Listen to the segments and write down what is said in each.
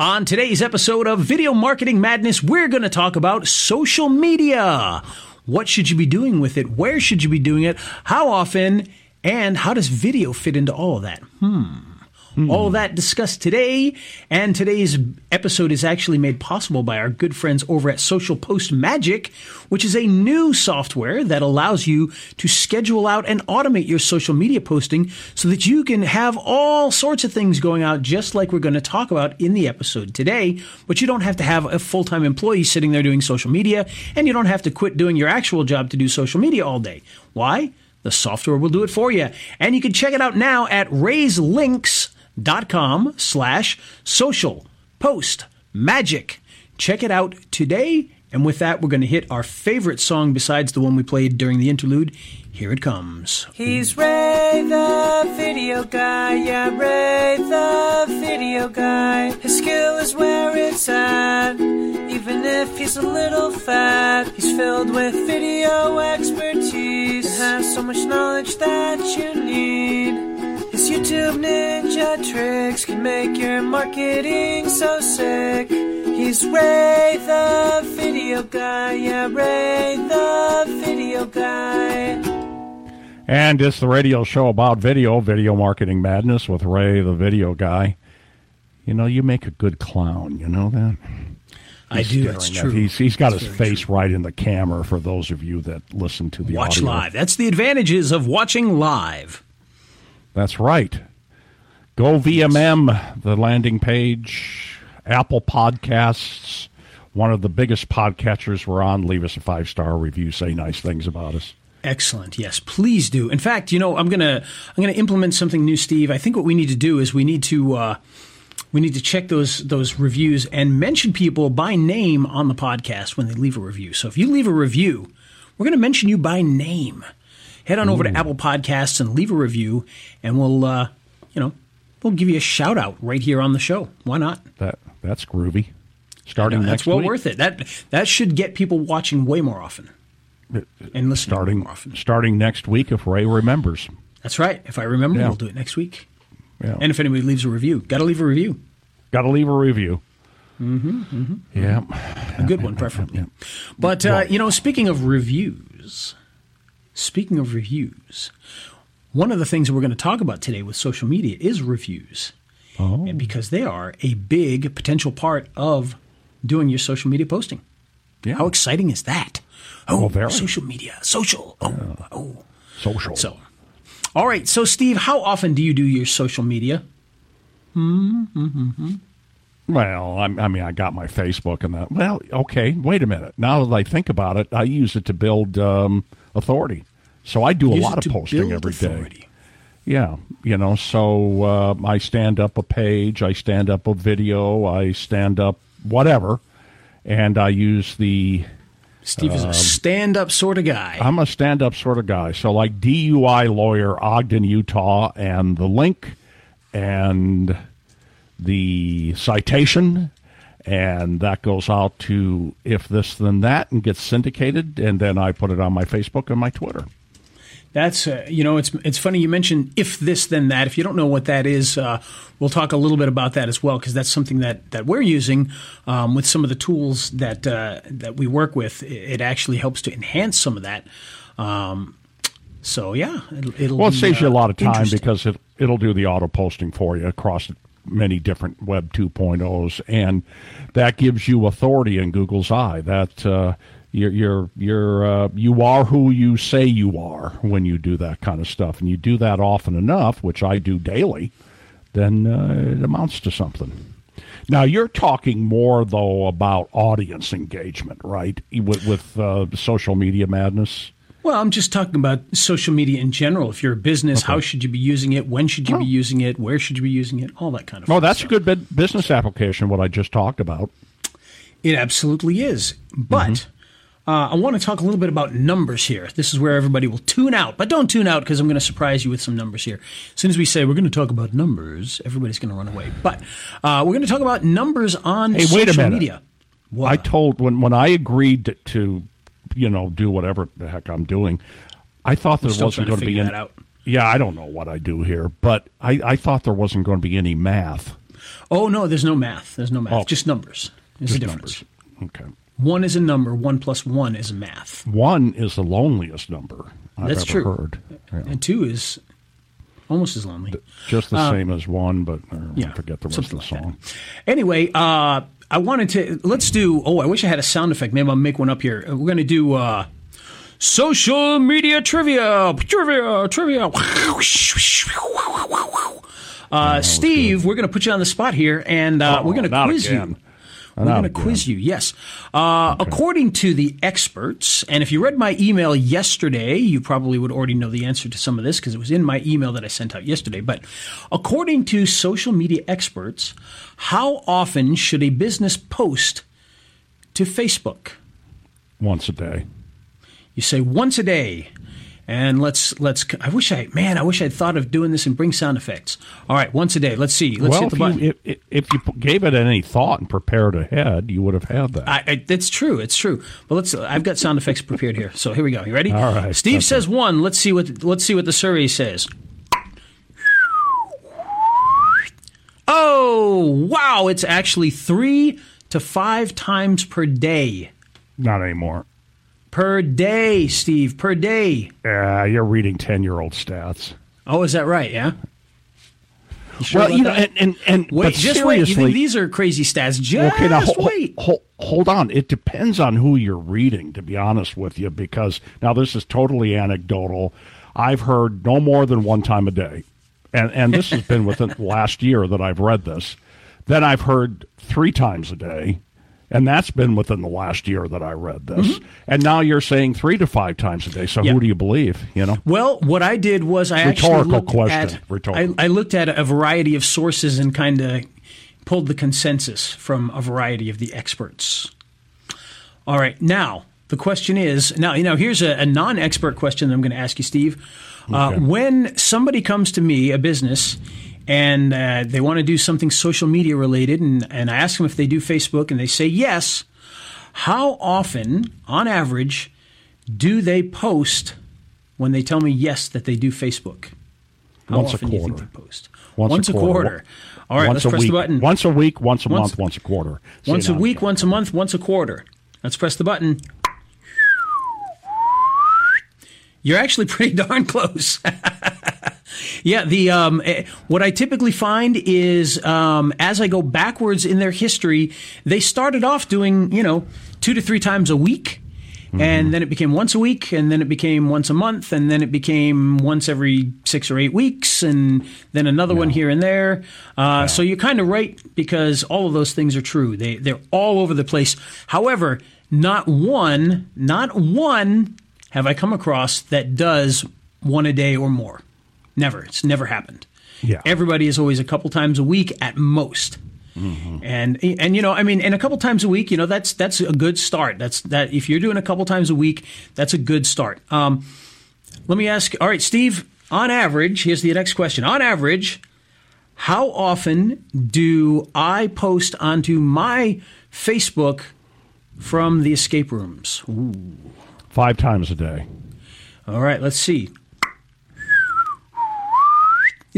On today's episode of Video Marketing Madness, we're going to talk about social media. What should you be doing with it? Where should you be doing it? How often? And how does video fit into all of that? Hmm. Hmm. All that discussed today. And today's episode is actually made possible by our good friends over at Social Post Magic, which is a new software that allows you to schedule out and automate your social media posting so that you can have all sorts of things going out just like we're going to talk about in the episode today. But you don't have to have a full time employee sitting there doing social media, and you don't have to quit doing your actual job to do social media all day. Why? The software will do it for you. And you can check it out now at raiselinks.com slash social post magic. Check it out today. And with that, we're going to hit our favorite song besides the one we played during the interlude. Here it comes. He's Ray the video guy, yeah, Ray the video guy. His skill is where it's at, even if he's a little fat. He's filled with video expertise, and has so much knowledge that you need. His YouTube ninja tricks can make your marketing so sick. He's Ray the video guy, yeah, Ray the video guy. And it's the radio show about video, Video Marketing Madness with Ray, the video guy. You know, you make a good clown. You know that? I do. That's true. He's, he's got That's his very face right in the camera for those of you that listen to the Watch audio. live. That's the advantages of watching live. That's right. Go VMM, the landing page, Apple Podcasts, one of the biggest podcatchers we're on. Leave us a five star review. Say nice things about us. Excellent. Yes, please do. In fact, you know, I'm gonna I'm gonna implement something new, Steve. I think what we need to do is we need to uh, we need to check those those reviews and mention people by name on the podcast when they leave a review. So if you leave a review, we're gonna mention you by name. Head on over to Apple Podcasts and leave a review, and we'll uh, you know we'll give you a shout out right here on the show. Why not? That That's groovy. Starting That's next well week. worth it. That that should get people watching way more often and listening starting more often. starting next week if Ray remembers. That's right. If I remember, Yeah. we'll do it next week. Yeah. And if anybody leaves a review, got to leave a review. Got to leave a review. Mm-hmm, mm-hmm. Yeah. A good one, preferably. But, uh, you know, speaking of reviews, speaking of reviews, one of the things that we're going to talk about today with social media is reviews. Oh. And because they are a big potential part of doing your social media posting. Yeah. How exciting is that? Oh, social media, social. Oh, oh. Social. So, all right. So, Steve, how often do you do your social media? Well, I, I mean, I got my Facebook and that. Well, okay. Wait a minute. Now that I think about it, I use it to build um, authority. So I do a Use lot of posting every day. authority. Yeah, you know. So uh, I stand up a page, I stand up a video, I stand up whatever, and I use the. Steve is a stand-up sort of guy. I'm a stand up sort of guy. So, like DUI lawyer, Ogden, Utah, and the link and the citation, and that goes out to if this, then that, and gets syndicated, and then I put it on my Facebook and my Twitter. That's uh, you know it's it's funny you mentioned if this then that. If you don't know what that is, uh, we'll talk a little bit about that as well because that's something that that we're using um, with some of the tools that uh, that we work with. It, actually helps to enhance some of that. Um, so yeah, it'll, it'll Well, it be, saves you a uh, lot of time because it, it'll do the auto posting for you across many different Web 2.0s, and that gives you authority in Google's eye. That uh, you're you're you're uh, you are who you say you are when you do that kind of stuff, and you do that often enough, which I do daily, then uh, it amounts to something. Now you're talking more though about audience engagement, right? With, with uh, social media madness. Well, I'm just talking about social media in general. If you're a business, how should you be using it? When should you be using it? Where should you be using it? All that kind of. Oh, that's a good business application. What I just talked about. It absolutely is. But Mm-hmm. Uh, I want to talk a little bit about numbers here. This is where everybody will tune out. But don't tune out because I'm going to surprise you with some numbers here. As soon as we say we're going to talk about numbers, everybody's going to run away. But uh, we're going to talk about numbers on Hey, social wait a minute. media. What? I told when when I agreed to, to, you know, do whatever the heck I'm doing. I thought there wasn't going to be any. out. Yeah, I don't know what I do here, but I, I thought there wasn't going to be any math. Oh no, there's no math. There's no math. Oh. Just numbers. There's a difference. numbers. Okay. One is a number. One plus one is math. One is the loneliest number I've That's ever true. heard. Yeah. And two is almost as lonely. Just the same as one, but uh, yeah, I forget the rest of the like song. that. Anyway, uh, I wanted to let's do. Oh, I wish I had a sound effect. Maybe I'll make one up here. We're going to do uh, social media trivia, trivia, trivia. Uh, Steve, we're going to put you on the spot here, and uh, we're going to Oh, quiz again. you. We're going to quiz you, yes. Uh, According to the experts, and if you read my email yesterday, you probably would already know the answer to some of this because it was in my email that I sent out yesterday. But according to social media experts, how often should a business post to Facebook? Once a day. You say once a day. And let's let's. I wish I man. I wish I'd thought of doing this and bring sound effects. All right, once a day. Let's see. Let's well, hit the if button. you, if, if you gave it any thought and prepared ahead, you would have had that. I, I, it's true. It's true. But let's. I've got sound effects prepared here. So here we go. You ready? All right. Steve Okay. says one. Let's see what. Let's see what the survey says. Oh wow! It's actually three to five times per day. Not anymore. Per day, Steve. Per day. Uh, you're reading 10 year old stats. Oh, is that right? Yeah. You sure well, you know, that? and, and, and wait. but Just wait. You think these are crazy stats? Just okay, now, ho- wait. ho- hold on. It depends on who you're reading, to be honest with you, because now this is totally anecdotal. I've heard no more than one time a day. And, and this has been within the last year that I've read this. Then I've heard three times a day. And that's been within the last year that I read this. And now you're saying three to five times a day. So Mm-hmm. Yeah. who do you believe? You know? Well, what I did was I Rhetorical looked question. at Rhetorical. I, I looked at a variety of sources and kind of pulled the consensus from a variety of the experts. All right, now the question is now you know here's a, a non-expert question that I'm going to ask you, Steve. Uh, when somebody comes to me, a business, and uh, they want to do something social media related, and, and I ask them if they do Facebook, and they say yes, how often, on average, do they post when they tell me yes that they do Facebook? How Once a often do you think quarter. they post? Once a a quarter. quarter. All right, once let's a press week. the button. Once a week, once a Once- month, once a quarter. Once a week, once a month, once a quarter. Let's press the button. You're actually pretty darn close. yeah, the um, eh, what I typically find is um, as I go backwards in their history, they started off doing you know two to three times a week. And then it became once a week, and then it became once a month, and then it became once every six or eight weeks, and then another one here and there. Uh, So you're kind of right because all of those things are true. They they're all over the place. However, not one, not one have I come across that does one a day or more. Never. It's never happened. Yeah. Everybody is always a couple times a week at most. And and you know, I mean, and a couple times a week, you know, that's that's a good start. That's that if you're doing a couple times a week, that's a good start. Um, let me ask. All right, Steve. On average, here's the next question. On average, how often do I post onto my Facebook from the escape rooms? Five times a day. All right, let's see.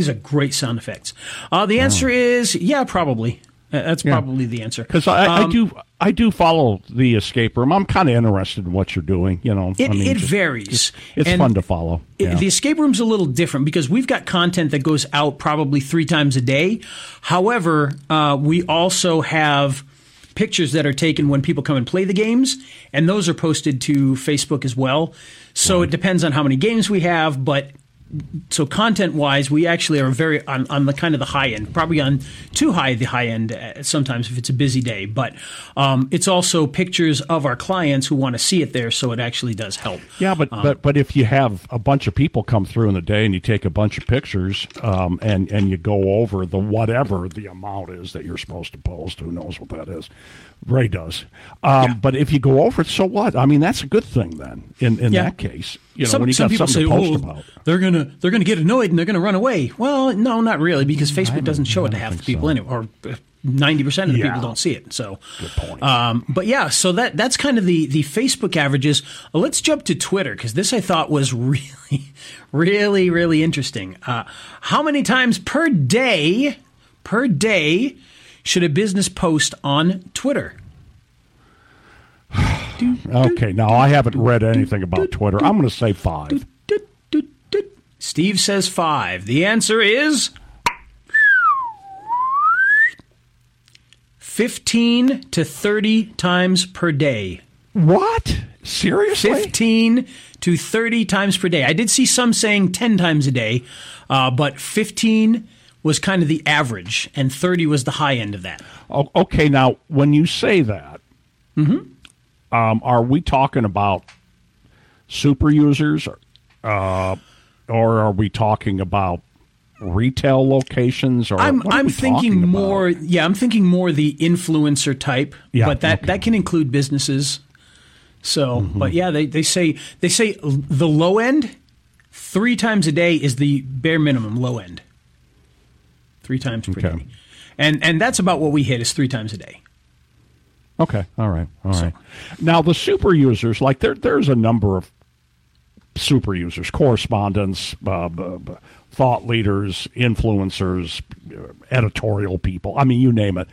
These are great sound effects. Uh, the answer is yeah, probably. Uh, That's probably the answer. Because I, I Um, do, I do follow the escape room. I'm kind of interested in what you're doing. You know, It, I mean, it just- varies. It's And fun to follow. it- Yeah. The escape room's a little different because we've got content that goes out probably three times a day. However, uh, we also have pictures that are taken when people come and play the games, and those are posted to Facebook as well. So it depends on how many games we have, but so content wise, we actually are very on, on the kind of the high end, probably on too high the high end uh, sometimes if it's a busy day. But um, it's also pictures of our clients who want to see it there, so it actually does help. Yeah, but, Um, but but if you have a bunch of people come through in the day and you take a bunch of pictures um, and and you go over the whatever the amount is that you're supposed to post, who knows what that is? Ray does. Um, But if you go over it, so what? I mean, that's a good thing then. In in Yeah. that case, you know, some, when you some people say, "Oh, about. they're gonna they're gonna get annoyed and they're gonna run away." Well, no, not really, because Facebook doesn't show it to half the people so. anyway, or ninety percent of the Yeah. people don't see it. So, Good point. Um, but yeah, so that that's kind of the the Facebook averages. Uh, let's jump to Twitter because this I thought was really, really, really interesting. Uh, how many times per day? per day should a business post on Twitter? Okay, now I haven't read anything about Twitter. I'm going to say five. Steve says five. The answer is 15 to 30 times per day. What? Seriously? 15 to 30 times per day. I did see some saying 10 times a day, uh, but 15 was kind of the average, and 30 was the high end of that. Okay, now when you say that, um, are we talking about super users, uh, or are we talking about retail locations? Or I'm I'm thinking more. Yeah, I'm thinking more the influencer type. Yeah, but that okay. that can include businesses. So, Mm-hmm. but yeah, they, they say they say the low end three times a day is the bare minimum low end. Three times per Okay. day, and and that's about what we hit is three times a day. Okay, All right. All right. So- Now the super users, like there, there's a number of super users, correspondents, uh, b- b- thought leaders, influencers, editorial people. I mean, you name it.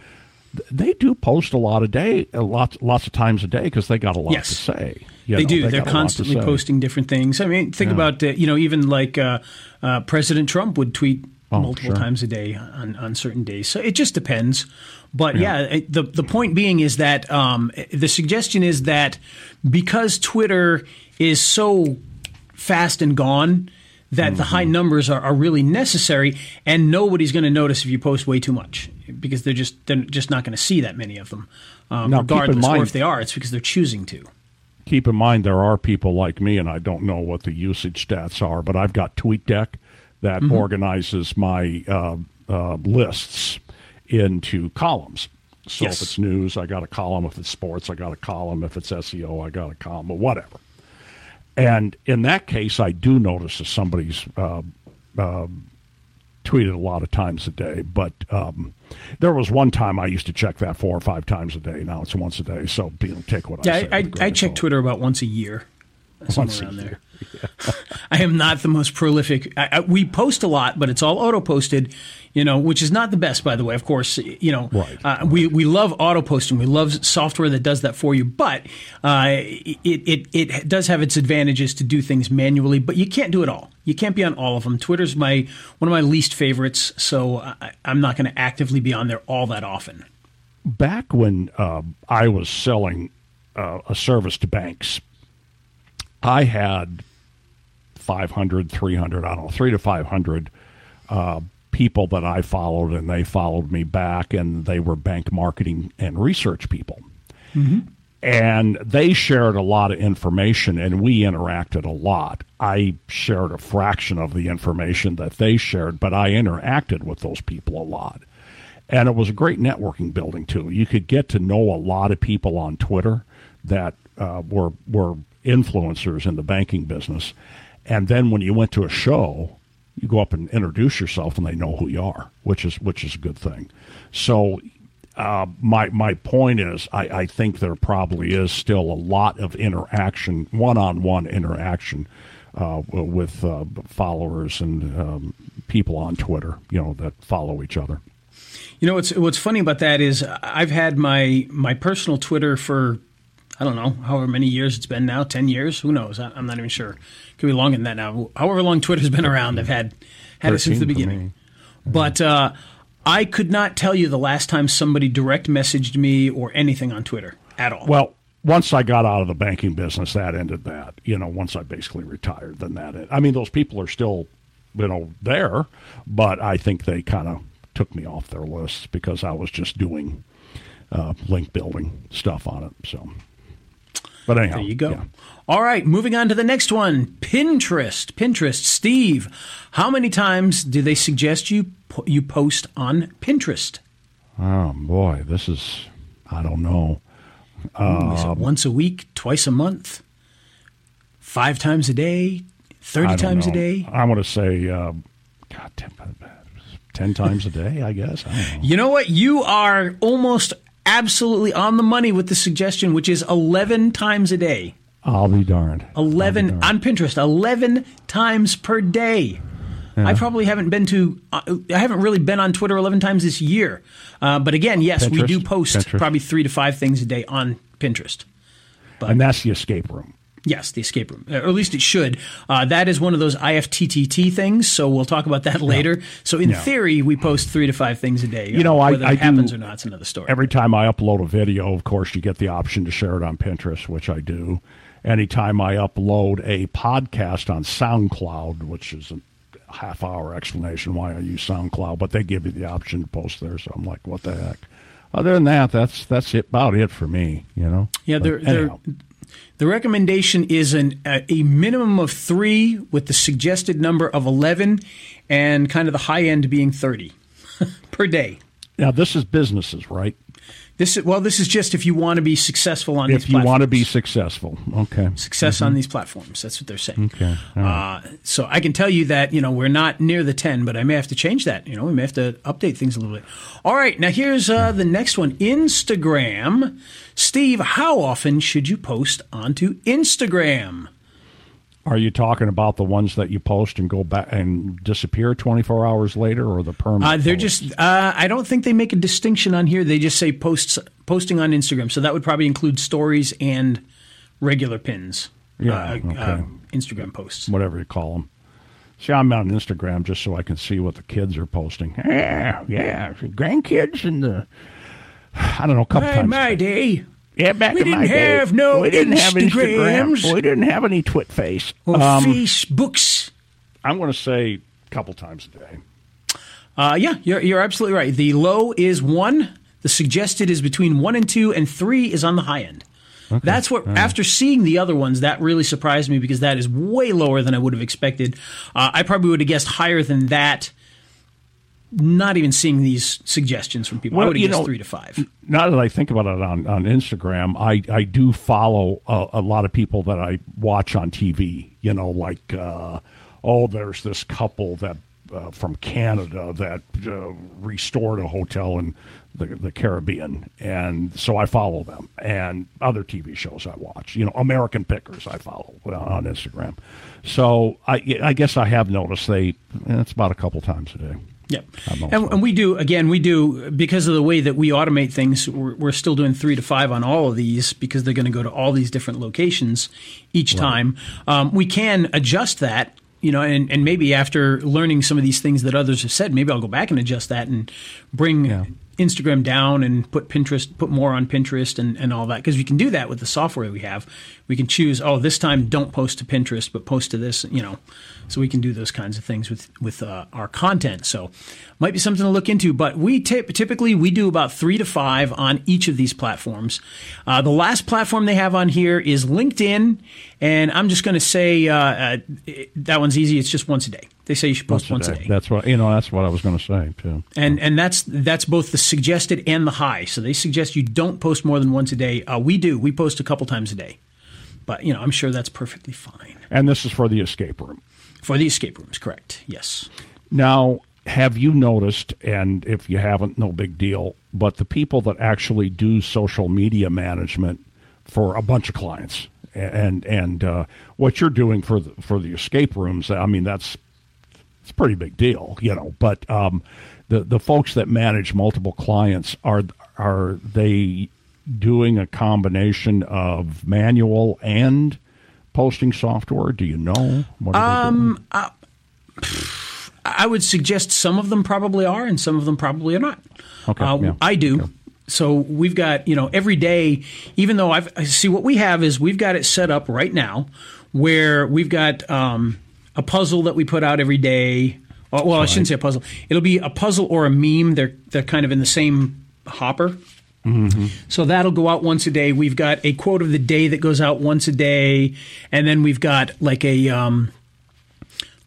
They do post a lot a day, lots lots of times a day because they got a lot Yes. to say. You they know, do. got They're a lot to constantly posting different things. I mean, think about uh, you know even like uh, uh, President Trump would tweet Oh, multiple sure. times a day on, on certain days. So it just depends. But yeah, it- the the point being is that um, the suggestion is that because Twitter is so fast and gone. That the high Mm-hmm. numbers are, are really necessary, and nobody's going to notice if you post way too much because they're just they're just not going to see that many of them, um, Now, keep in. Or mind- if they are, it's because they're choosing to. keep in mind there are people like me, and I don't know what the usage stats are, but I've got TweetDeck that Mm-hmm. organizes my uh, uh, lists into columns. So Yes. if it's news, I got a column. If it's sports, I got a column. If it's SEO, I got a column. Or whatever. And in that case, I do notice that somebody's uh, uh, tweeted a lot of times a day. But um, there was one time I used to check that four or five times a day. Now it's once a day. So you know, take what I say. I, I, I check. Twitter about once a year, somewhere Once a around year. I am not the most prolific. I, I, we post a lot, but it's all auto posted, you know, which is not the best, by the way. Of course, you know, Right. uh, we we love auto posting. We love software that does that for you, but uh, it, it it does have its advantages to do things manually. But you can't do it all. You can't be on all of them. Twitter's my one of my least favorites, so I, I'm not going to actively be on there all that often. back when uh, I was selling uh, a service to banks, I had 500, 300, I don't know, three to 500 uh, people that I followed, and they followed me back, and they were bank marketing and research people. And they shared a lot of information, and we interacted a lot. I shared a fraction of the information that they shared, but I interacted with those people a lot and it was a great networking building too. You could get to know a lot of people on Twitter that uh, were were influencers in the banking business, and then when you went to a show, you go up and introduce yourself, and they know who you are, which is which is a good thing. So. Uh, my my point is, I, I think there probably is still a lot of interaction, one on one interaction, uh, with uh, followers and um, people on Twitter, you know, that follow each other. You know what's what's funny about that is I've had my my personal Twitter for I don't know however many years it's been now ten years who knows I, I'm not even sure could be longer than that now however long Twitter's been around I've had had it since the beginning but uh, I could not tell you the last time somebody direct messaged me or anything on Twitter at all. Well, once I got out of the banking business, that ended that. You know, once I basically retired, then that. Ended. I mean, those people are still, you know, there, but I think they kind of took me off their lists because I was just doing uh, link building stuff on it. So, but anyhow, There you go. yeah. All right, moving on to the next one. Pinterest. Pinterest. Steve, how many times do they suggest you you post on Pinterest? Oh boy, this is I don't know. Ooh, is it Um, once a week, twice a month, five times a day, thirty times a day? I want to say, uh, God, 10, 10 times a day. I guess. I don't know. You know what? You are almost absolutely on the money with the suggestion, which is eleven times a day. I'll be darned. I'll be Eleven darned. on Pinterest. Eleven times per day. I probably haven't been to. Uh, I haven't really been on Twitter eleven times this year. Uh, but again, yes, we do post Pinterest. probably three to five things a day on Pinterest. and that's the escape room. Yes, the escape room, or at least it should. Uh, that is one of those IFTTT things, so we'll talk about that later. So, in Yeah. theory, we post three to five things a day. You know, I- whether I it happens do- or not, it's another story. Every time I upload a video, of course, you get the option to share it on Pinterest, which I do. Anytime I upload a podcast on SoundCloud, which is a half hour explanation why I use SoundCloud, but they give you the option to post there. So I'm like, what the heck? Other than that, that's that's it, about it for me. You know. Yeah, they're. The recommendation is an a, a minimum of three, with the suggested number of eleven, and kind of the high end being thirty per day. now this is businesses, right? This is, well, this is just if you want to be successful on If these If you want to be successful, okay. success on these platforms. That's what they're saying. Okay, all Uh, so I can tell you that you know we're not near the ten, but I may have to change that. You know, we may have to update things a little bit. All right, now here's uh, the next one: Instagram. Steve, how often should you post onto Instagram? Are you talking about the ones that you post and go back and disappear 24 hours later, or the permanent? Uh, they're posts? just. Uh, I don't think they make a distinction on here. They just say posts posting on Instagram. So that would probably include stories and regular pins. Yeah, uh, okay. uh, Instagram posts. whatever you call them. See, I'm on Instagram just so I can see what the kids are posting. Yeah, yeah, grandkids and the. I don't know, a couple Hey, times. my day. Yeah, back we in my didn't day, have no we didn't have Instagrams. Instagram. We didn't have any twit face. Or Um, Facebooks. I'm going to say a couple times a day. Uh, yeah, you're, you're absolutely right. The low is one. The suggested is between one and two, and three is on the high end. That's what, after seeing the other ones, that really surprised me because that is way lower than I would have expected. Uh, I probably would have guessed higher than that, not even seeing these suggestions from people. I Well, would have you guessed know, three to five. Now that I think about it on, on Instagram, I, I do follow a, a lot of people that I watch on TV. You know, like, uh, oh, there's this couple that uh, from Canada that uh, restored a hotel in the, the Caribbean. And so I follow them and other TV shows I watch. You know, American Pickers I follow on Instagram. So I, I guess I have noticed they, it's about a couple times a day. Yep. And, and we do, again, we do, because of the way that we automate things, we're, we're still doing three to five on all of these because they're going to go to all these different locations each time. Um, we can adjust that, you know, and, and maybe after learning some of these things that others have said, maybe I'll go back and adjust that and bring Yeah. Instagram down and put Pinterest, put more on Pinterest and, and all that. Because we can do that with the software we have. We can choose, oh, this time don't post to Pinterest, but post to this, you know. So we can do those kinds of things with with uh, our content. So might be something to look into. But we tip, typically we do about three to five on each of these platforms. Uh, the last platform they have on here is LinkedIn, and I'm just going to say uh, uh, that one's easy. It's just once a day. They say you should post once a day. That's what you know. That's what I was going to say too. And and that's that's both the suggested and the high. So they suggest you don't post more than once a day. Uh, we do. We post a couple times a day. But you know, I'm sure that's perfectly fine And this is for the escape room. for the escape rooms. Correct. Yes. Now, have you noticed, and if you haven't, no big deal, but the people that actually do social media management for a bunch of clients, and and uh, what you're doing for the, for the escape rooms, I mean, that's it's a pretty big deal, you know. But um, the the folks that manage multiple clients are are they doing a combination of manual and posting software? Do you know? What are they doing? I would suggest some of them probably are, and some of them probably are not. Okay, Uh, yeah. I do. So we've got you know every day. Even though I've I see what we have is we've got it set up right now where we've got um, a puzzle that we put out every day. Well, I shouldn't say a puzzle. It'll be a puzzle or a meme. They're they're kind of in the same hopper. So that'll go out once a day. We've got a quote of the day that goes out once a day, and then we've got like a um,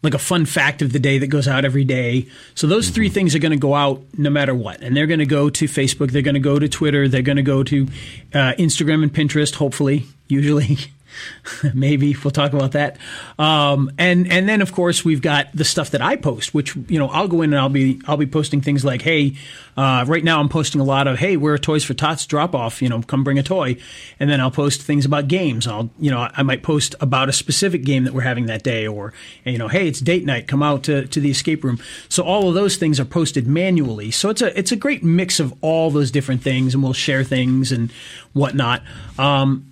like a fun fact of the day that goes out every day. So those three things are going to go out no matter what, and they're going to go to Facebook, they're going to go to Twitter, they're going to go to uh, Instagram and Pinterest. Hopefully, usually, Maybe we'll talk about that. Um, and and then of course we've got the stuff that I post, which you know I'll go in and I'll be I'll be posting things like, hey, uh, right now I'm posting a lot of, hey, we're Toys for Tots drop off, you know, come bring a toy, and then I'll post things about games. I'll you know I might post about a specific game that we're having that day, or you know, hey, it's date night, come out to, to the escape room. So all of those things are posted manually. So it's a it's a great mix of all those different things, and we'll share things and whatnot. Um,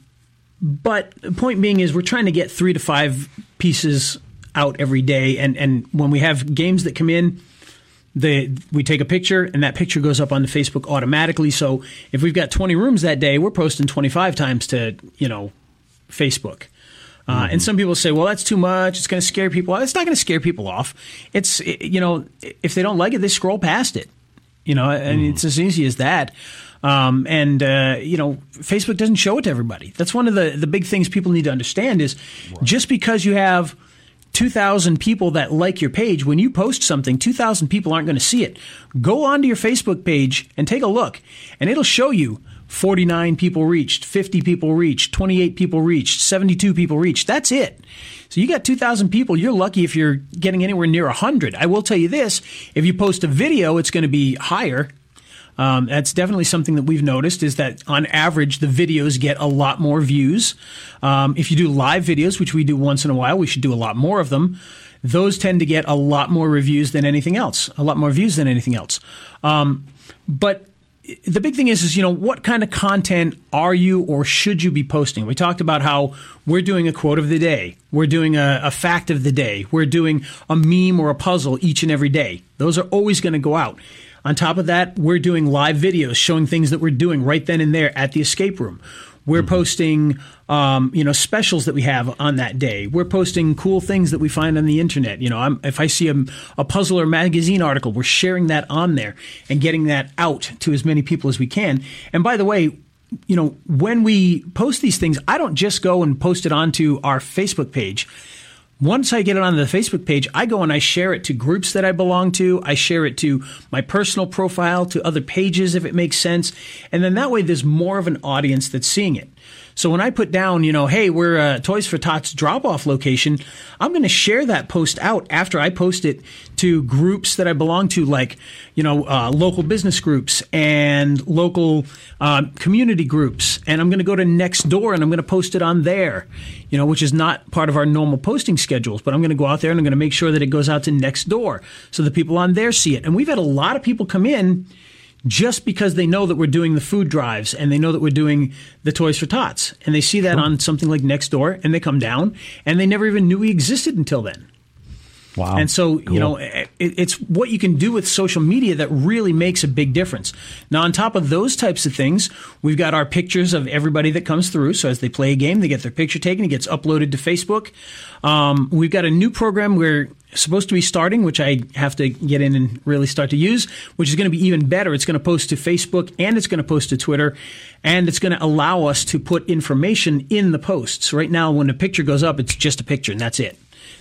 but the point being is we're trying to get three to five pieces out every day, and and when we have games that come in. The, we take a picture and that picture goes up on the Facebook automatically. So if we've got 20 rooms that day, we're posting 25 times to, you know, Facebook. Uh, and some people say, well, that's too much. It's going to scare people. It's not going to scare people off. It's, you know, if they don't like it, they scroll past it. You know, and it's as easy as that. Um, and uh, you know, Facebook doesn't show it to everybody. That's one of the the big things people need to understand is just because you have 2,000 people that like your page, when you post something, 2,000 people aren't going to see it. Go onto your Facebook page and take a look, and it'll show you 49 people reached, 50 people reached, 28 people reached, 72 people reached. That's it. So you got 2,000 people. You're lucky if you're getting anywhere near 100. I will tell you this if you post a video, it's going to be higher. Um, that's definitely something that we've noticed is that on average, the videos get a lot more views. Um, if you do live videos, which we do once in a while, we should do a lot more of them. Those tend to get a lot more reviews than anything else, a lot more views than anything else. Um, but the big thing is, is you know, what kind of content are you or should you be posting? We talked about how we're doing a quote of the day, we're doing a, a fact of the day, we're doing a meme or a puzzle each and every day. Those are always going to go out. On top of that, we're doing live videos showing things that we're doing right then and there at the escape room. We're posting, um, you know, specials that we have on that day. We're posting cool things that we find on the internet. You know, I'm, if I see a, a puzzle or magazine article, we're sharing that on there and getting that out to as many people as we can. And by the way, you know, when we post these things, I don't just go and post it onto our Facebook page. Once I get it on the Facebook page, I go and I share it to groups that I belong to. I share it to my personal profile, to other pages if it makes sense. And then that way there's more of an audience that's seeing it. So when I put down, you know, hey, we're a Toys for Tots drop off location, I'm going to share that post out after I post it to groups that I belong to, like, you know, uh, local business groups and local uh, community groups. And I'm going to go to Nextdoor and I'm going to post it on there, you know, which is not part of our normal posting schedules. But I'm going to go out there and I'm going to make sure that it goes out to Nextdoor so the people on there see it. And we've had a lot of people come in just because they know that we're doing the food drives and they know that we're doing the Toys for Tots. And they see that on something like Nextdoor and they come down and they never even knew we existed until then. Wow. And so, Cool. you know, it, it's what you can do with social media that really makes a big difference. Now, on top of those types of things, we've got our pictures of everybody that comes through. So as they play a game, they get their picture taken, it gets uploaded to Facebook. Um, we've got a new program we're supposed to be starting, which I have to get in and really start to use, which is going to be even better. It's going to post to Facebook and it's going to post to Twitter, and it's going to allow us to put information in the posts. Right now, when a picture goes up, it's just a picture and that's it.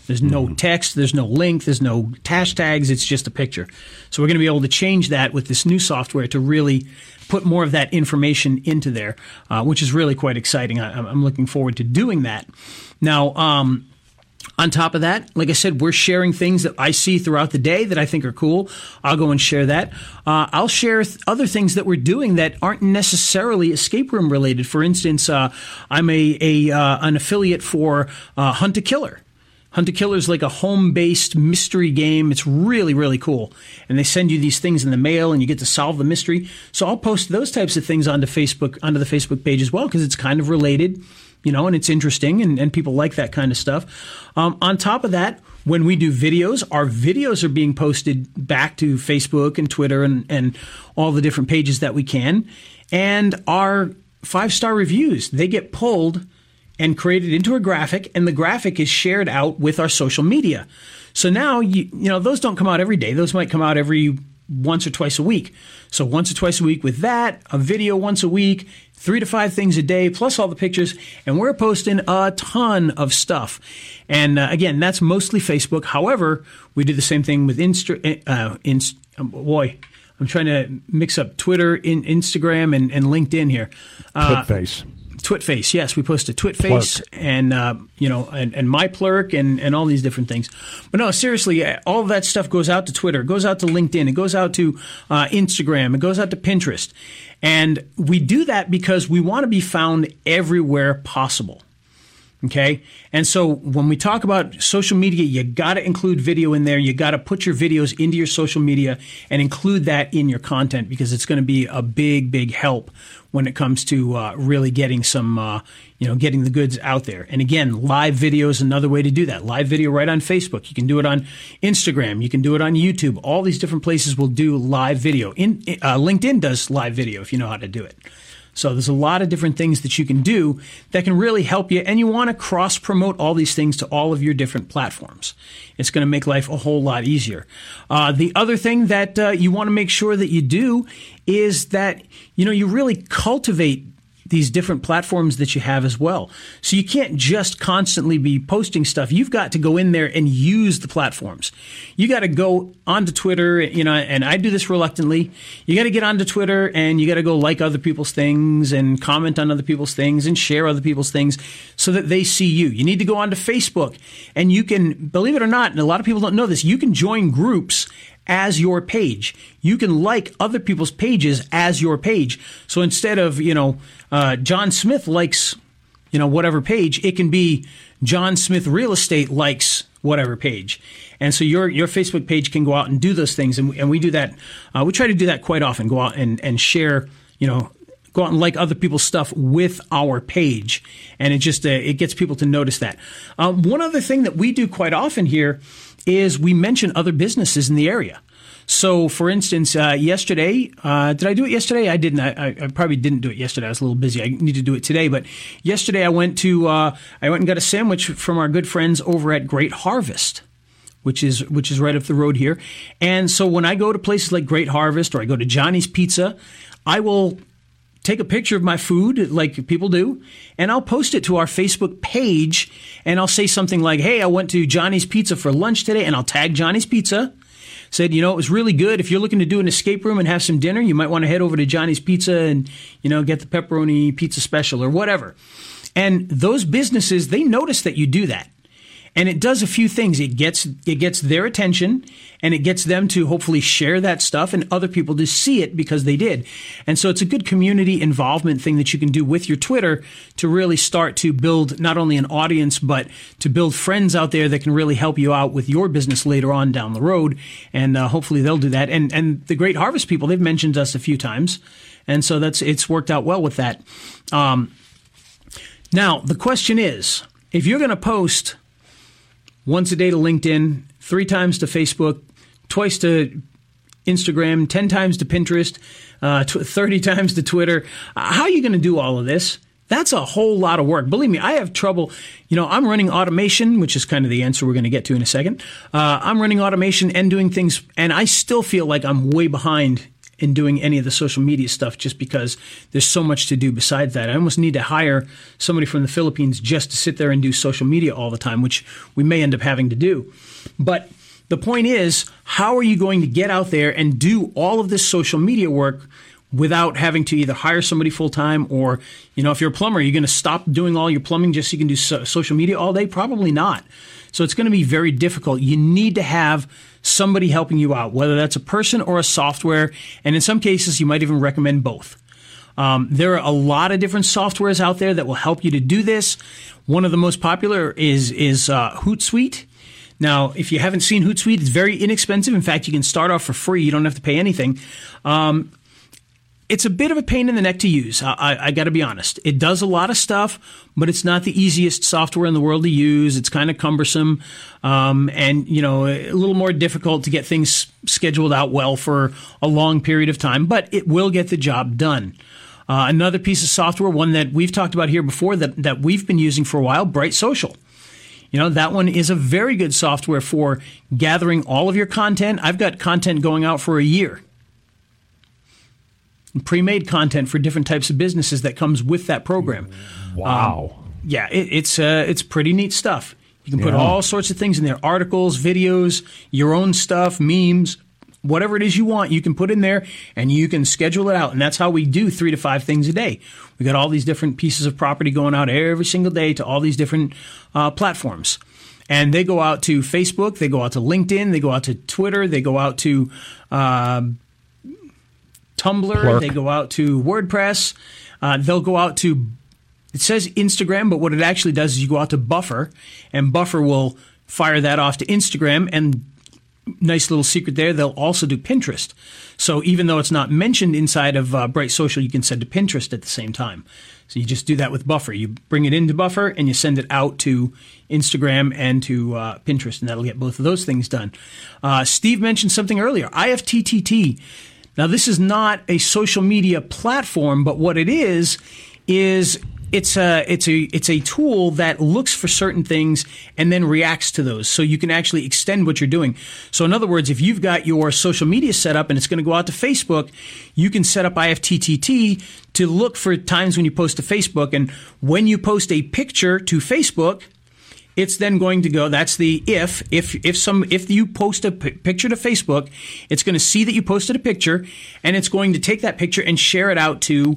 There's no text, there's no link, there's no hashtags, it's just a picture. So we're going to be able to change that with this new software to really put more of that information into there, uh, which is really quite exciting. I, I'm looking forward to doing that. Now, um, on top of that, like I said, we're sharing things that I see throughout the day that I think are cool. I'll go and share that. Uh, I'll share th- other things that we're doing that aren't necessarily escape room related. For instance, uh, I'm a, a uh, an affiliate for uh, Hunt a Killer. Hunt a Killer is like a home based mystery game. It's really, really cool. And they send you these things in the mail and you get to solve the mystery. So I'll post those types of things onto Facebook, onto the Facebook page as well, because it's kind of related, you know, and it's interesting and, and people like that kind of stuff. Um, on top of that, when we do videos, our videos are being posted back to Facebook and Twitter and, and all the different pages that we can. And our five star reviews, they get pulled and created into a graphic, and the graphic is shared out with our social media. So now you you know those don't come out every day; those might come out every once or twice a week. So once or twice a week with that, a video once a week, three to five things a day, plus all the pictures, and we're posting a ton of stuff. And uh, again, that's mostly Facebook. However, we do the same thing with Insta. Uh, Inst- um, boy. I'm trying to mix up Twitter, in Instagram, and, and LinkedIn here. Uh, Face. Twitface, yes, we post to Twitface Plurk. and uh, you know and, and my Plurk and, and all these different things. But no, seriously, uh, all of that stuff goes out to Twitter, it goes out to LinkedIn, it goes out to uh, Instagram, it goes out to Pinterest, and we do that because we want to be found everywhere possible. Okay. And so when we talk about social media, you got to include video in there. You got to put your videos into your social media and include that in your content because it's going to be a big, big help when it comes to uh, really getting some, uh, you know, getting the goods out there. And again, live video is another way to do that. Live video right on Facebook. You can do it on Instagram. You can do it on YouTube. All these different places will do live video. In uh, LinkedIn does live video if you know how to do it. So there's a lot of different things that you can do that can really help you, and you want to cross promote all these things to all of your different platforms. It's going to make life a whole lot easier. Uh, the other thing that uh, you want to make sure that you do is that you know you really cultivate these different platforms that you have as well. So you can't just constantly be posting stuff. You've got to go in there and use the platforms. You got to go onto Twitter, you know, and I do this reluctantly. You got to get onto Twitter and you got to go like other people's things and comment on other people's things and share other people's things so that they see you. You need to go onto Facebook and you can, believe it or not, and a lot of people don't know this, you can join groups as your page. You can like other people's pages as your page. So instead of, you know, uh, John Smith likes, you know, whatever page, it can be John Smith Real Estate likes whatever page. And so your your Facebook page can go out and do those things. And, and we do that. Uh, we try to do that quite often. Go out and, and share, you know, go out and like other people's stuff with our page, and it just uh, it gets people to notice that. Um, one other thing that we do quite often here is we mention other businesses in the area. So, for instance, uh, yesterday, uh, did I do it yesterday? I didn't. I, I, probably didn't do it yesterday. I was a little busy. I need to do it today. But yesterday, I went to uh, I went and got a sandwich from our good friends over at Great Harvest which is which is right up the road here. And so when I go to places like Great Harvest or I go to Johnny's Pizza, I will take a picture of my food like people do and I'll post it to our Facebook page and I'll say something like, "Hey, I went to Johnny's Pizza for lunch today." And I'll tag Johnny's Pizza. Said, you know, it was really good. If you're looking to do an escape room and have some dinner, you might want to head over to Johnny's Pizza and, you know, get the pepperoni pizza special or whatever. And those businesses, they notice that you do that and it does a few things. It gets it gets their attention, and it gets them to hopefully share that stuff, and other people to see it because they did. And so it's a good community involvement thing that you can do with your Twitter to really start to build not only an audience but to build friends out there that can really help you out with your business later on down the road. And uh, hopefully they'll do that. And and the Great Harvest people they've mentioned us a few times, and so that's it's worked out well with that. Um, now the question is, if you're going to post once a day to LinkedIn, three times to Facebook, twice to Instagram, 10 times to Pinterest, uh, 30 times to Twitter. How are you going to do all of this? That's a whole lot of work. Believe me, I have trouble. You know, I'm running automation, which is kind of the answer we're going to get to in a second. Uh, I'm running automation and doing things, and I still feel like I'm way behind in doing any of the social media stuff just because there's so much to do besides that. I almost need to hire somebody from the Philippines just to sit there and do social media all the time, which we may end up having to do. But the point is, how are you going to get out there and do all of this social media work without having to either hire somebody full time or, you know, if you're a plumber, you're going to stop doing all your plumbing just so you can do so- social media all day? Probably not. So it's going to be very difficult. You need to have somebody helping you out, whether that's a person or a software. And in some cases, you might even recommend both. Um, there are a lot of different softwares out there that will help you to do this. One of the most popular is is uh, Hootsuite. Now, if you haven't seen Hootsuite, it's very inexpensive. In fact, you can start off for free. You don't have to pay anything. Um, it's a bit of a pain in the neck to use. I, I, I got to be honest. It does a lot of stuff, but it's not the easiest software in the world to use. It's kind of cumbersome, um, and you know a little more difficult to get things scheduled out well for a long period of time. But it will get the job done. Uh, another piece of software, one that we've talked about here before, that that we've been using for a while, Bright Social. You know, that one is a very good software for gathering all of your content. I've got content going out for a year pre-made content for different types of businesses that comes with that program. Wow. Um, yeah, it, it's uh, it's pretty neat stuff. You can put Yeah. all sorts of things in there: articles, videos, your own stuff, memes, whatever it is you want, you can put in there and you can schedule it out. And that's how we do three to five things a day. We got all these different pieces of property going out every single day to all these different uh, platforms. And they go out to Facebook, they go out to LinkedIn, they go out to Twitter, they go out to uh, Tumblr, Plurk. they go out to WordPress, uh, they'll go out to it says Instagram, but what it actually does is you go out to Buffer, and Buffer will fire that off to Instagram. And nice little secret there, they'll also do Pinterest. So even though it's not mentioned inside of uh, Bright Social, you can send to Pinterest at the same time. So you just do that with Buffer. You bring it into Buffer and you send it out to Instagram and to uh, Pinterest, and that'll get both of those things done. Uh, Steve mentioned something earlier IFTTT. Now, this is not a social media platform, but what it is is it's a it's a it's a tool that looks for certain things and then reacts to those. So you can actually extend what you're doing. So in other words if you've got your social media set up and it's going to go out to facebook you can set up ifttt to look for times when you post to facebook. And when you post a picture to facebook it's then going to go that's the if if if some if you post a p- picture to facebook it's going to see that you posted a picture and it's going to take that picture and share it out to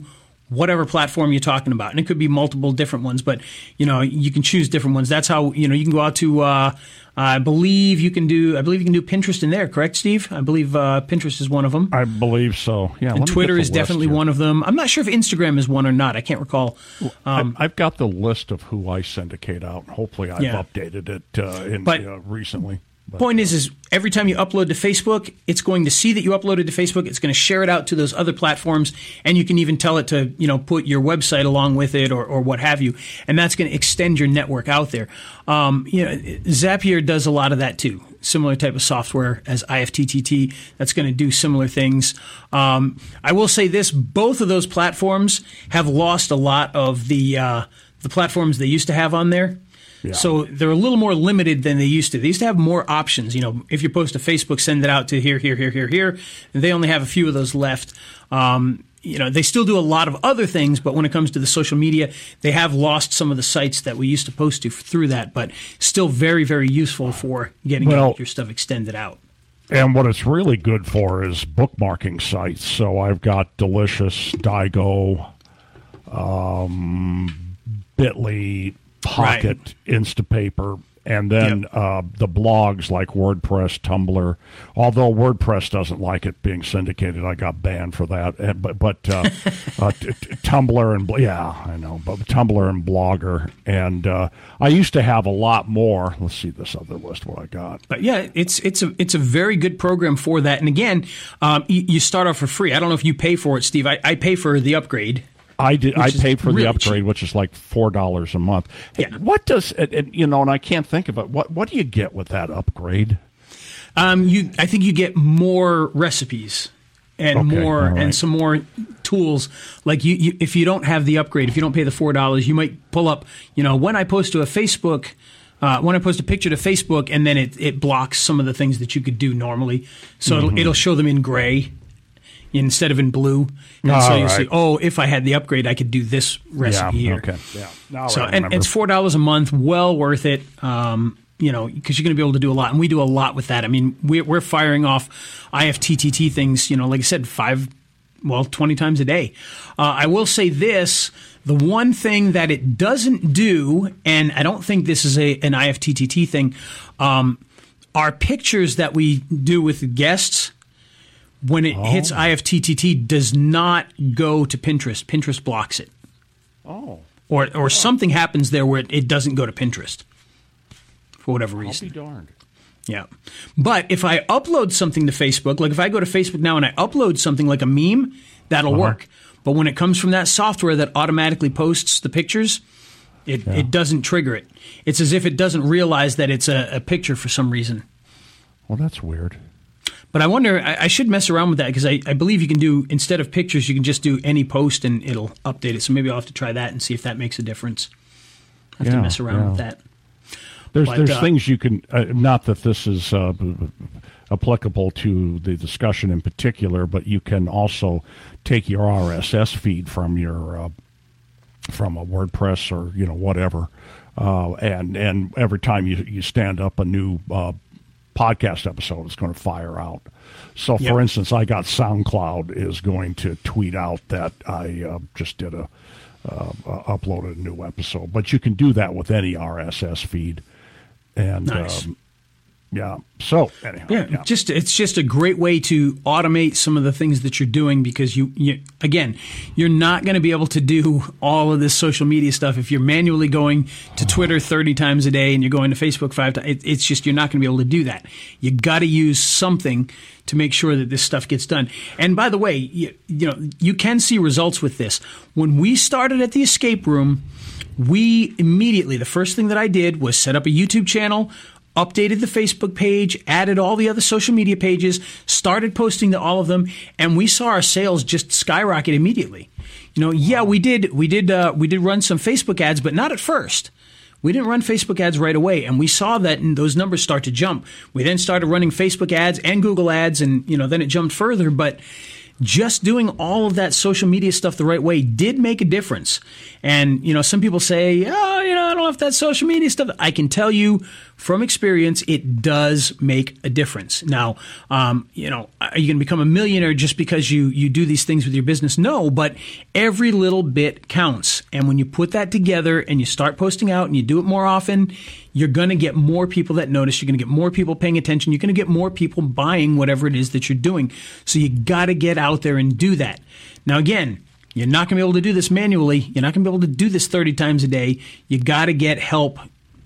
whatever platform you're talking about. And it could be multiple different ones but you know you can choose different ones. That's how you know you can go out to uh, i believe you can do i believe you can do pinterest in there correct steve i believe uh, pinterest is one of them I believe so. Yeah, and twitter is definitely here. one of them i'm not sure if instagram is one or not i can't recall um, I, I've got the list of who I syndicate out. Hopefully, I've Yeah. updated it uh, in, But- uh, recently. But, Point is, is every time you upload to Facebook, it's going to see that you uploaded to Facebook. It's going to share it out to those other platforms, and you can even tell it to, you know, put your website along with it or, or what have you, and that's going to extend your network out there. Um, you know, Zapier does a lot of that too. Similar type of software as IFTTT that's going to do similar things. Um, I will say this: both of those platforms have lost a lot of the uh, the platforms they used to have on there. Yeah. So they're a little more limited than they used to. They used to have more options. You know, if you post to Facebook, send it out to here, here, here, here, here. And they only have a few of those left. Um, you know, they still do a lot of other things, but when it comes to the social media, they have lost some of the sites that we used to post to through that, but still very, very useful for getting Well- your stuff extended out. And what it's really good for is bookmarking sites. So I've got Delicious, Diigo, um, Bitly, Pocket, Instapaper, and then Yep. uh, the blogs like WordPress, Tumblr. Although WordPress doesn't like it being syndicated, I got banned for that. And, but but uh, uh, t- t- Tumblr and yeah, I know, but Tumblr and Blogger, and uh, I used to have a lot more. Let's see this other list. What I got. But yeah, it's it's a it's a very good program for that. And again, um, you, you start off for free. I don't know if you pay for it, Steve. I, I pay for the upgrade. I did. I paid for really the upgrade, cheap. which is like four dollars a month. Hey, Yeah. What does and, and, you know? And I can't think of it. What What do you get with that upgrade? Um, you, I think you get more recipes and Okay, more right. and some more tools. Like you, you, if you don't have the upgrade, if you don't pay the four dollars, you might pull up. You know, when I post to a Facebook, uh, when I post a picture to Facebook, and then it, it blocks some of the things that you could do normally. So Mm-hmm. it'll, it'll show them in gray instead of in blue. And so you right. see, oh, if I had the upgrade, I could do this recipe yeah. here. Okay. Yeah. So and it's four dollars a month, well worth it. Um, you know, because you're going to be able to do a lot, and we do a lot with that. I mean, we're, we're firing off IFTTT things. You know, like I said, five, well, twenty times a day. Uh, I will say this: the one thing that it doesn't do, and I don't think this is a an IFTTT thing, um, are pictures that we do with guests. When it hits oh. IFTTT, does not go to Pinterest. Pinterest blocks it oh, or or oh. something happens there where it, it doesn't go to Pinterest for whatever I'll be reason. darned. Yeah. But if I upload something to Facebook, like if I go to Facebook now and I upload something like a meme, that'll uh-huh. work. But when it comes from that software that automatically posts the pictures, it, it doesn't trigger it. It's as if it doesn't realize that it's a, a picture for some reason. Well, that's weird. But I wonder, I, I should mess around with that because I, I believe you can do, instead of pictures, you can just do any post and it'll update it. So maybe I'll have to try that and see if that makes a difference. I have Yeah, to mess around yeah. with that. There's But, there's uh, things you can. Uh, not that this is uh, applicable to the discussion in particular, but you can also take your RSS feed from your uh, from a WordPress or you know whatever, uh, and and every time you you stand up a new uh, podcast episode is going to fire out. So, for Yep. instance, I got SoundCloud is going to tweet out that I uh, just did a uh, uh, uploaded a new episode. But you can do that with any RSS feed, and Nice. um, yeah. So anyhow, Yeah, just it's just a great way to automate some of the things that you're doing because you, you again, you're not going to be able to do all of this social media stuff if you're manually going to Twitter 30 times a day and you're going to Facebook five times. It, it's just you're not going to be able to do that. You got to use something to make sure that this stuff gets done. And by the way, you, you know you can see results with this. When we started at the escape room, we immediately the first thing that I did was set up a YouTube channel updated the Facebook page, added all the other social media pages, started posting to all of them, and we saw our sales just skyrocket immediately. You know, yeah, we did we did uh, we did run some Facebook ads, but not at first. We didn't run Facebook ads right away, and we saw that and those numbers start to jump. We then started running Facebook ads and Google ads, and you know then it jumped further, but just doing all of that social media stuff the right way did make a difference. And, you know, some people say, oh, you know, I don't know if that social media stuff. I can tell you from experience, it does make a difference. Now, um, you know, are you going to become a millionaire just because you, you do these things with your business? No, but every little bit counts. And when you put that together and you start posting out and you do it more often, you're going to get more people that notice. You're going to get more people paying attention. You're going to get more people buying whatever it is that you're doing. So you got to get out there and do that. Now, again, you're not going to be able to do this manually. You're not going to be able to do this 30 times a day. You got to get help,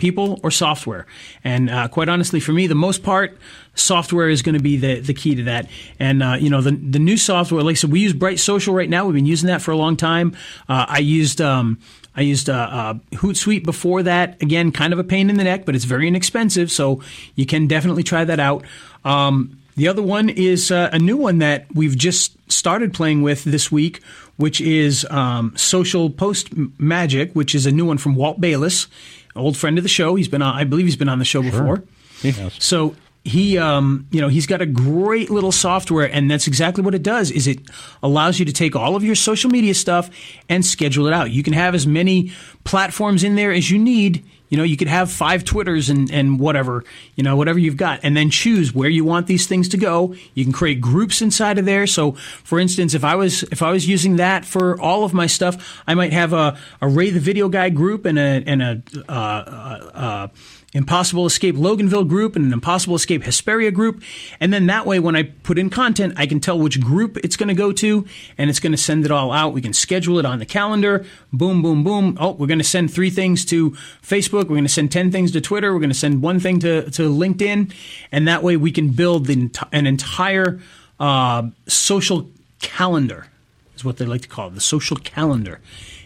people or software. And uh, quite honestly, for me, the most part, software is going to be the, the key to that. And, uh, you know, the, the new software, like I said, we use Bright Social right now. We've been using that for a long time. Uh, I used, um, I used uh, uh, Hootsuite before that. Again, kind of a pain in the neck, but it's very inexpensive, so you can definitely try that out. Um, the other one is uh, a new one that we've just started playing with this week, which is um, Social Post Magic, which is a new one from Walt Bayless, old friend of the show. He's been on, I believe he's been on the show before. Yes. So he, um, you know, he's got a great little software, and that's exactly what it does. Is it allows you to take all of your social media stuff and schedule it out. You can have as many platforms in there as you need. You know, you could have five Twitters and, and whatever, you know, whatever you've got, and then choose where you want these things to go. You can create groups inside of there. So, for instance, if I was if I was using that for all of my stuff, I might have a, a Ray the Video Guy group and a and a uh, uh, uh, Impossible Escape Loganville group and an Impossible Escape Hesperia group. And then that way, when I put in content, I can tell which group it's going to go to and it's going to send it all out. We can schedule it on the calendar. Boom, boom, boom. Oh, we're going to send three things to Facebook. We're going to send 10 things to Twitter. We're going to send one thing to, to LinkedIn. And that way we can build the, an entire uh, social calendar, is what they like to call it, the social calendar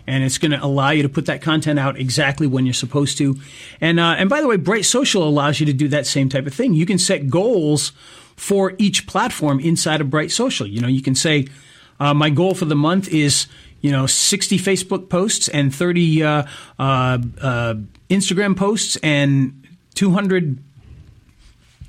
and it's going to allow you to put that content out exactly when you're supposed to. And uh, and by the way, Bright Social allows you to do that same type of thing. You can set goals for each platform inside of Bright Social. You know, you can say uh, my goal for the month is you know 60 Facebook posts and 30 uh, uh, uh, Instagram posts and 200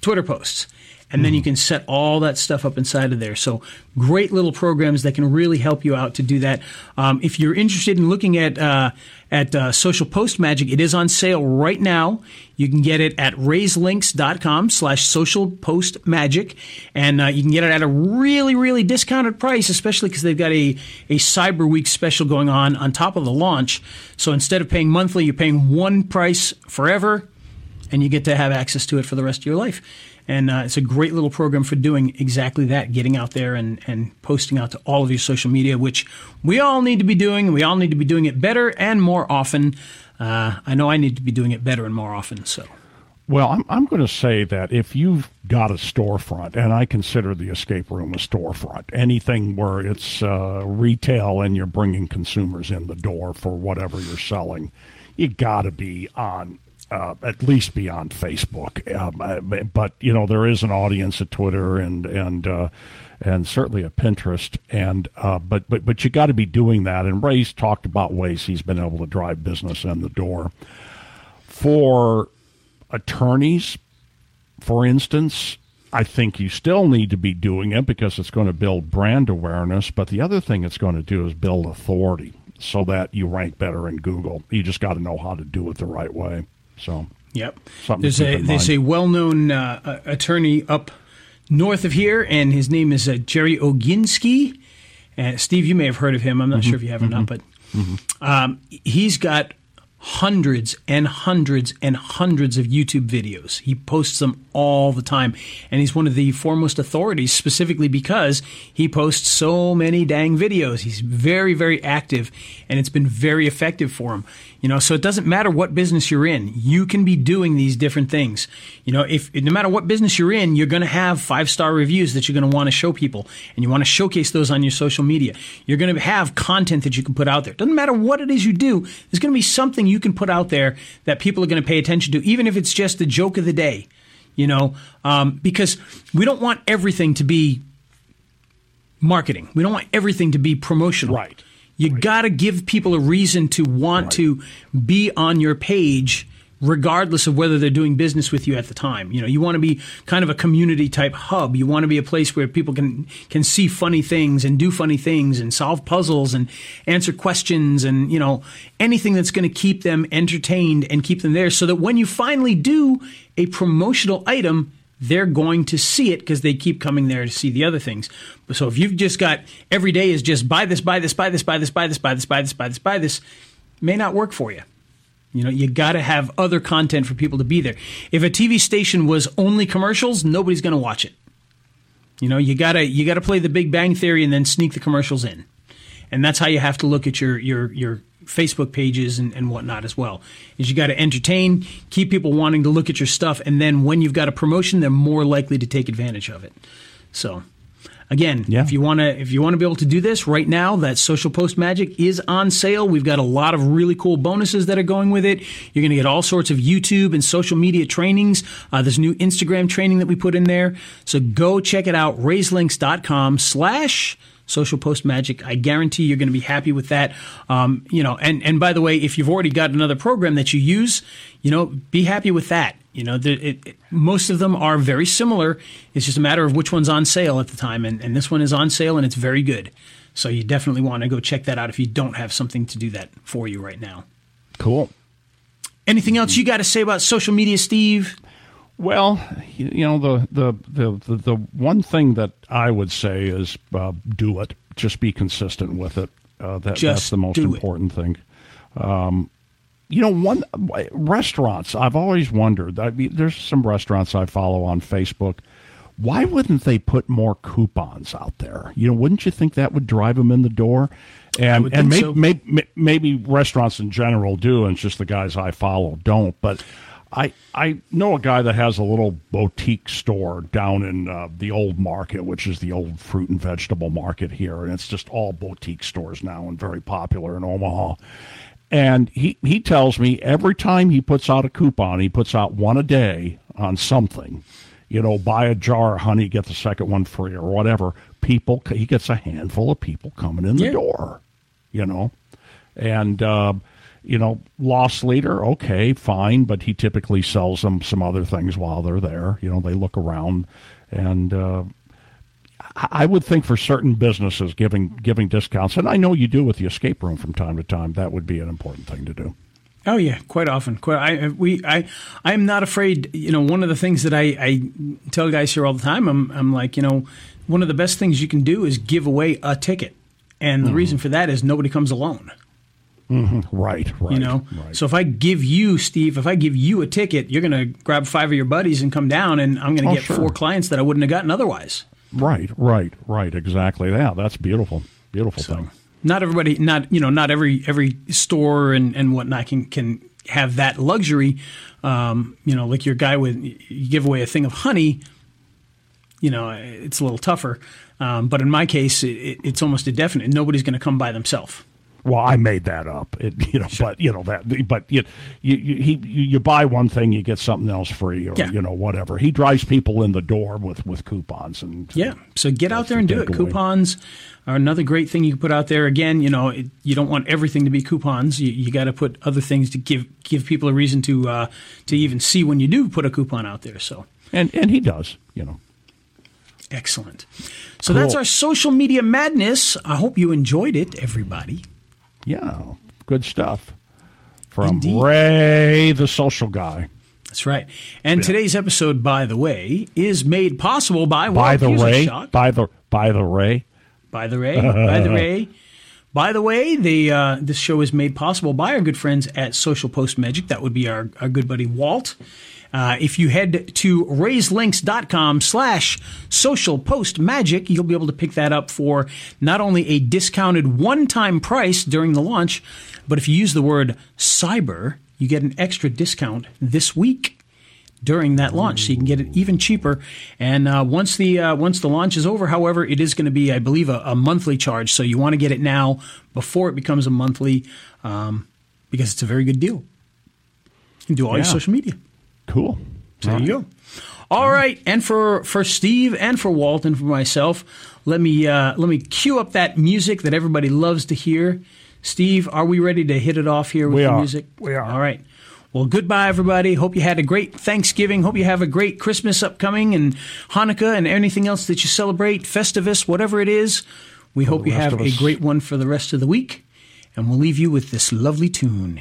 Twitter posts. And then you can set all that stuff up inside of there. So great little programs that can really help you out to do that. Um, if you're interested in looking at uh, at uh, Social Post Magic, it is on sale right now. You can get it at rayslinks.com slash social post magic. And uh, you can get it at a really, really discounted price, especially because they've got a, a Cyber Week special going on on top of the launch. So instead of paying monthly, you're paying one price forever and you get to have access to it for the rest of your life. And uh, it's a great little program for doing exactly that, getting out there and, and posting out to all of your social media, which we all need to be doing. We all need to be doing it better and more often. Uh, I know I need to be doing it better and more often. So, Well, I'm, I'm going to say that if you've got a storefront, and I consider the escape room a storefront, anything where it's uh, retail and you're bringing consumers in the door for whatever you're selling, you got to be on. Uh, at least be on Facebook, um, uh, but you know there is an audience at Twitter and and uh, and certainly at Pinterest, and uh, but but but you got to be doing that. And Ray's talked about ways he's been able to drive business in the door for attorneys, for instance, I think you still need to be doing it because it's going to build brand awareness. But the other thing it's going to do is build authority so that you rank better in Google. You just got to know how to do it the right way. So, Yep. There's a there's a well-known uh, uh, attorney up north of here, and his name is uh, Jerry Oginski. And Steve, you may have heard of him. I'm not sure if you have or not, but um, he's got hundreds and hundreds and hundreds of YouTube videos. He posts them all the time, and he's one of the foremost authorities specifically because he posts so many dang videos. He's very, very active, and it's been very effective for him. You know, so it doesn't matter what business you're in, you can be doing these different things. You know, if no matter what business you're in, you're going to have five star reviews that you're going to want to show people, and you want to showcase those on your social media. You're going to have content that you can put out there. Doesn't matter what it is you do, there's going to be something you can put out there that people are going to pay attention to, even if it's just the joke of the day. You know, um, because we don't want everything to be marketing. We don't want everything to be promotional. Right. You got to give people a reason to want to be on your page regardless of whether they're doing business with you at the time. You know, you want to be kind of a community type hub. You want to be a place where people can can see funny things and do funny things and solve puzzles and answer questions and, you know, anything that's going to keep them entertained and keep them there so that when you finally do a promotional item, they're going to see it because they keep coming there to see the other things. So if you've just got every day is just buy this, buy this, buy this, buy this, buy this, buy this, buy this, buy this, buy this, may not work for you. You know, you got to have other content for people to be there. If a TV station was only commercials, nobody's going to watch it. You know, you gotta you gotta play the Big Bang Theory and then sneak the commercials in, and that's how you have to look at your your your Facebook pages and, and whatnot as well. Is you got to entertain, keep people wanting to look at your stuff, and then when you've got a promotion, they're more likely to take advantage of it. So. Again, Yeah. if you want to if you want to be able to do this right now, that Social Post Magic is on sale. We've got a lot of really cool bonuses that are going with it. You're going to get all sorts of YouTube and social media trainings. Uh, there's new Instagram training that we put in there. So go check it out, rayslinks.com slash social post magic. I guarantee you're going to be happy with that. Um, you know, and, and by the way, if you've already got another program that you use, you know, be happy with that. You know, the, it, it, most of them are very similar. It's just a matter of which one's on sale at the time. And, and this one is on sale and it's very good. So you definitely want to go check that out if you don't have something to do that for you right now. Cool. Anything else you got to say about social media, Steve? Well, you, know the, the the the one thing that I would say is uh, do it. Just be consistent with it. Uh, that that's the most do it. important thing. Um, you know, one restaurants. I've always wondered. I mean, there's some restaurants I follow on Facebook. Why wouldn't they put more coupons out there? You know, wouldn't you think that would drive them in the door? And and maybe, so. maybe maybe restaurants in general do, and it's just the guys I follow don't. But I I know a guy that has a little boutique store down in uh, the old market, which is the old fruit and vegetable market here, and it's just all boutique stores now and very popular in Omaha. And he he tells me every time he puts out a coupon, he puts out one a day on something. You know, buy a jar of honey, get the second one free, or whatever. People, he gets a handful of people coming in the Yeah. door. You know, and uh, you know, loss leader, okay, fine, but he typically sells them some other things while they're there. You know, they look around, and uh, I would think for certain businesses giving giving discounts, and I know you do with the escape room from time to time. That would be an important thing to do. Oh yeah, quite often. Quite, I we I I am not afraid. You know, one of the things that I, I tell guys here all the time, I'm I'm like, you know, one of the best things you can do is give away a ticket, and the reason for that is nobody comes alone. Right, right. You know, right. so if I give you Steve, if I give you a ticket, you're going to grab five of your buddies and come down, and I'm going to Oh, get sure. four clients that I wouldn't have gotten otherwise. right, right, right. Exactly. Yeah, that's beautiful. Beautiful So thing. not everybody, not you know, not every every store and and whatnot can can have that luxury. Um, you know, like your guy with you give away a thing of honey. You know, it's a little tougher. Um, but in my case, it, it, it's almost a definite. Nobody's going to come by themselves. Well, I made that up. It, you know, but you know that. But you, you, you, he, you buy one thing, you get something else free, or Yeah. you know whatever. He drives people in the door with with coupons and Yeah. So get out there and do it. takeaway. Coupons are another great thing you can put out there. Again, you know, it, you don't want everything to be coupons. You, you got to put other things to give give people a reason to uh, to even see when you do put a coupon out there. So and and he does. You know. excellent. So that's our social media madness. I hope you enjoyed it, everybody. Yeah, good stuff from Indeed. Ray, the social guy. That's right. And today's episode, by the way, is made possible by By the way, by the by the way, By the way, by the way. By the way, the uh, this show is made possible by our good friends at Social Post Magic. That would be our, our good buddy Walt. Uh, if you head to rayslinks.com slash social post magic, you'll be able to pick that up for not only a discounted one-time price during the launch, but if you use the word cyber, you get an extra discount this week during that launch, so you can get it even cheaper. And uh, once the uh, once the launch is over, however, it is going to be, I believe, a, a monthly charge. So you want to get it now before it becomes a monthly, um, because it's a very good deal. You can do all your social media. Cool. There you go. All right, and for for Steve and for Walt and for myself, let me uh, let me cue up that music that everybody loves to hear. Steve, are we ready to hit it off here with We the are. music? We are. All right. Well, goodbye, everybody. Hope you had a great Thanksgiving. Hope you have a great Christmas upcoming and Hanukkah and anything else that you celebrate, Festivus, whatever it is. We hope you have a great one for the rest of the week. And we'll leave you with this lovely tune.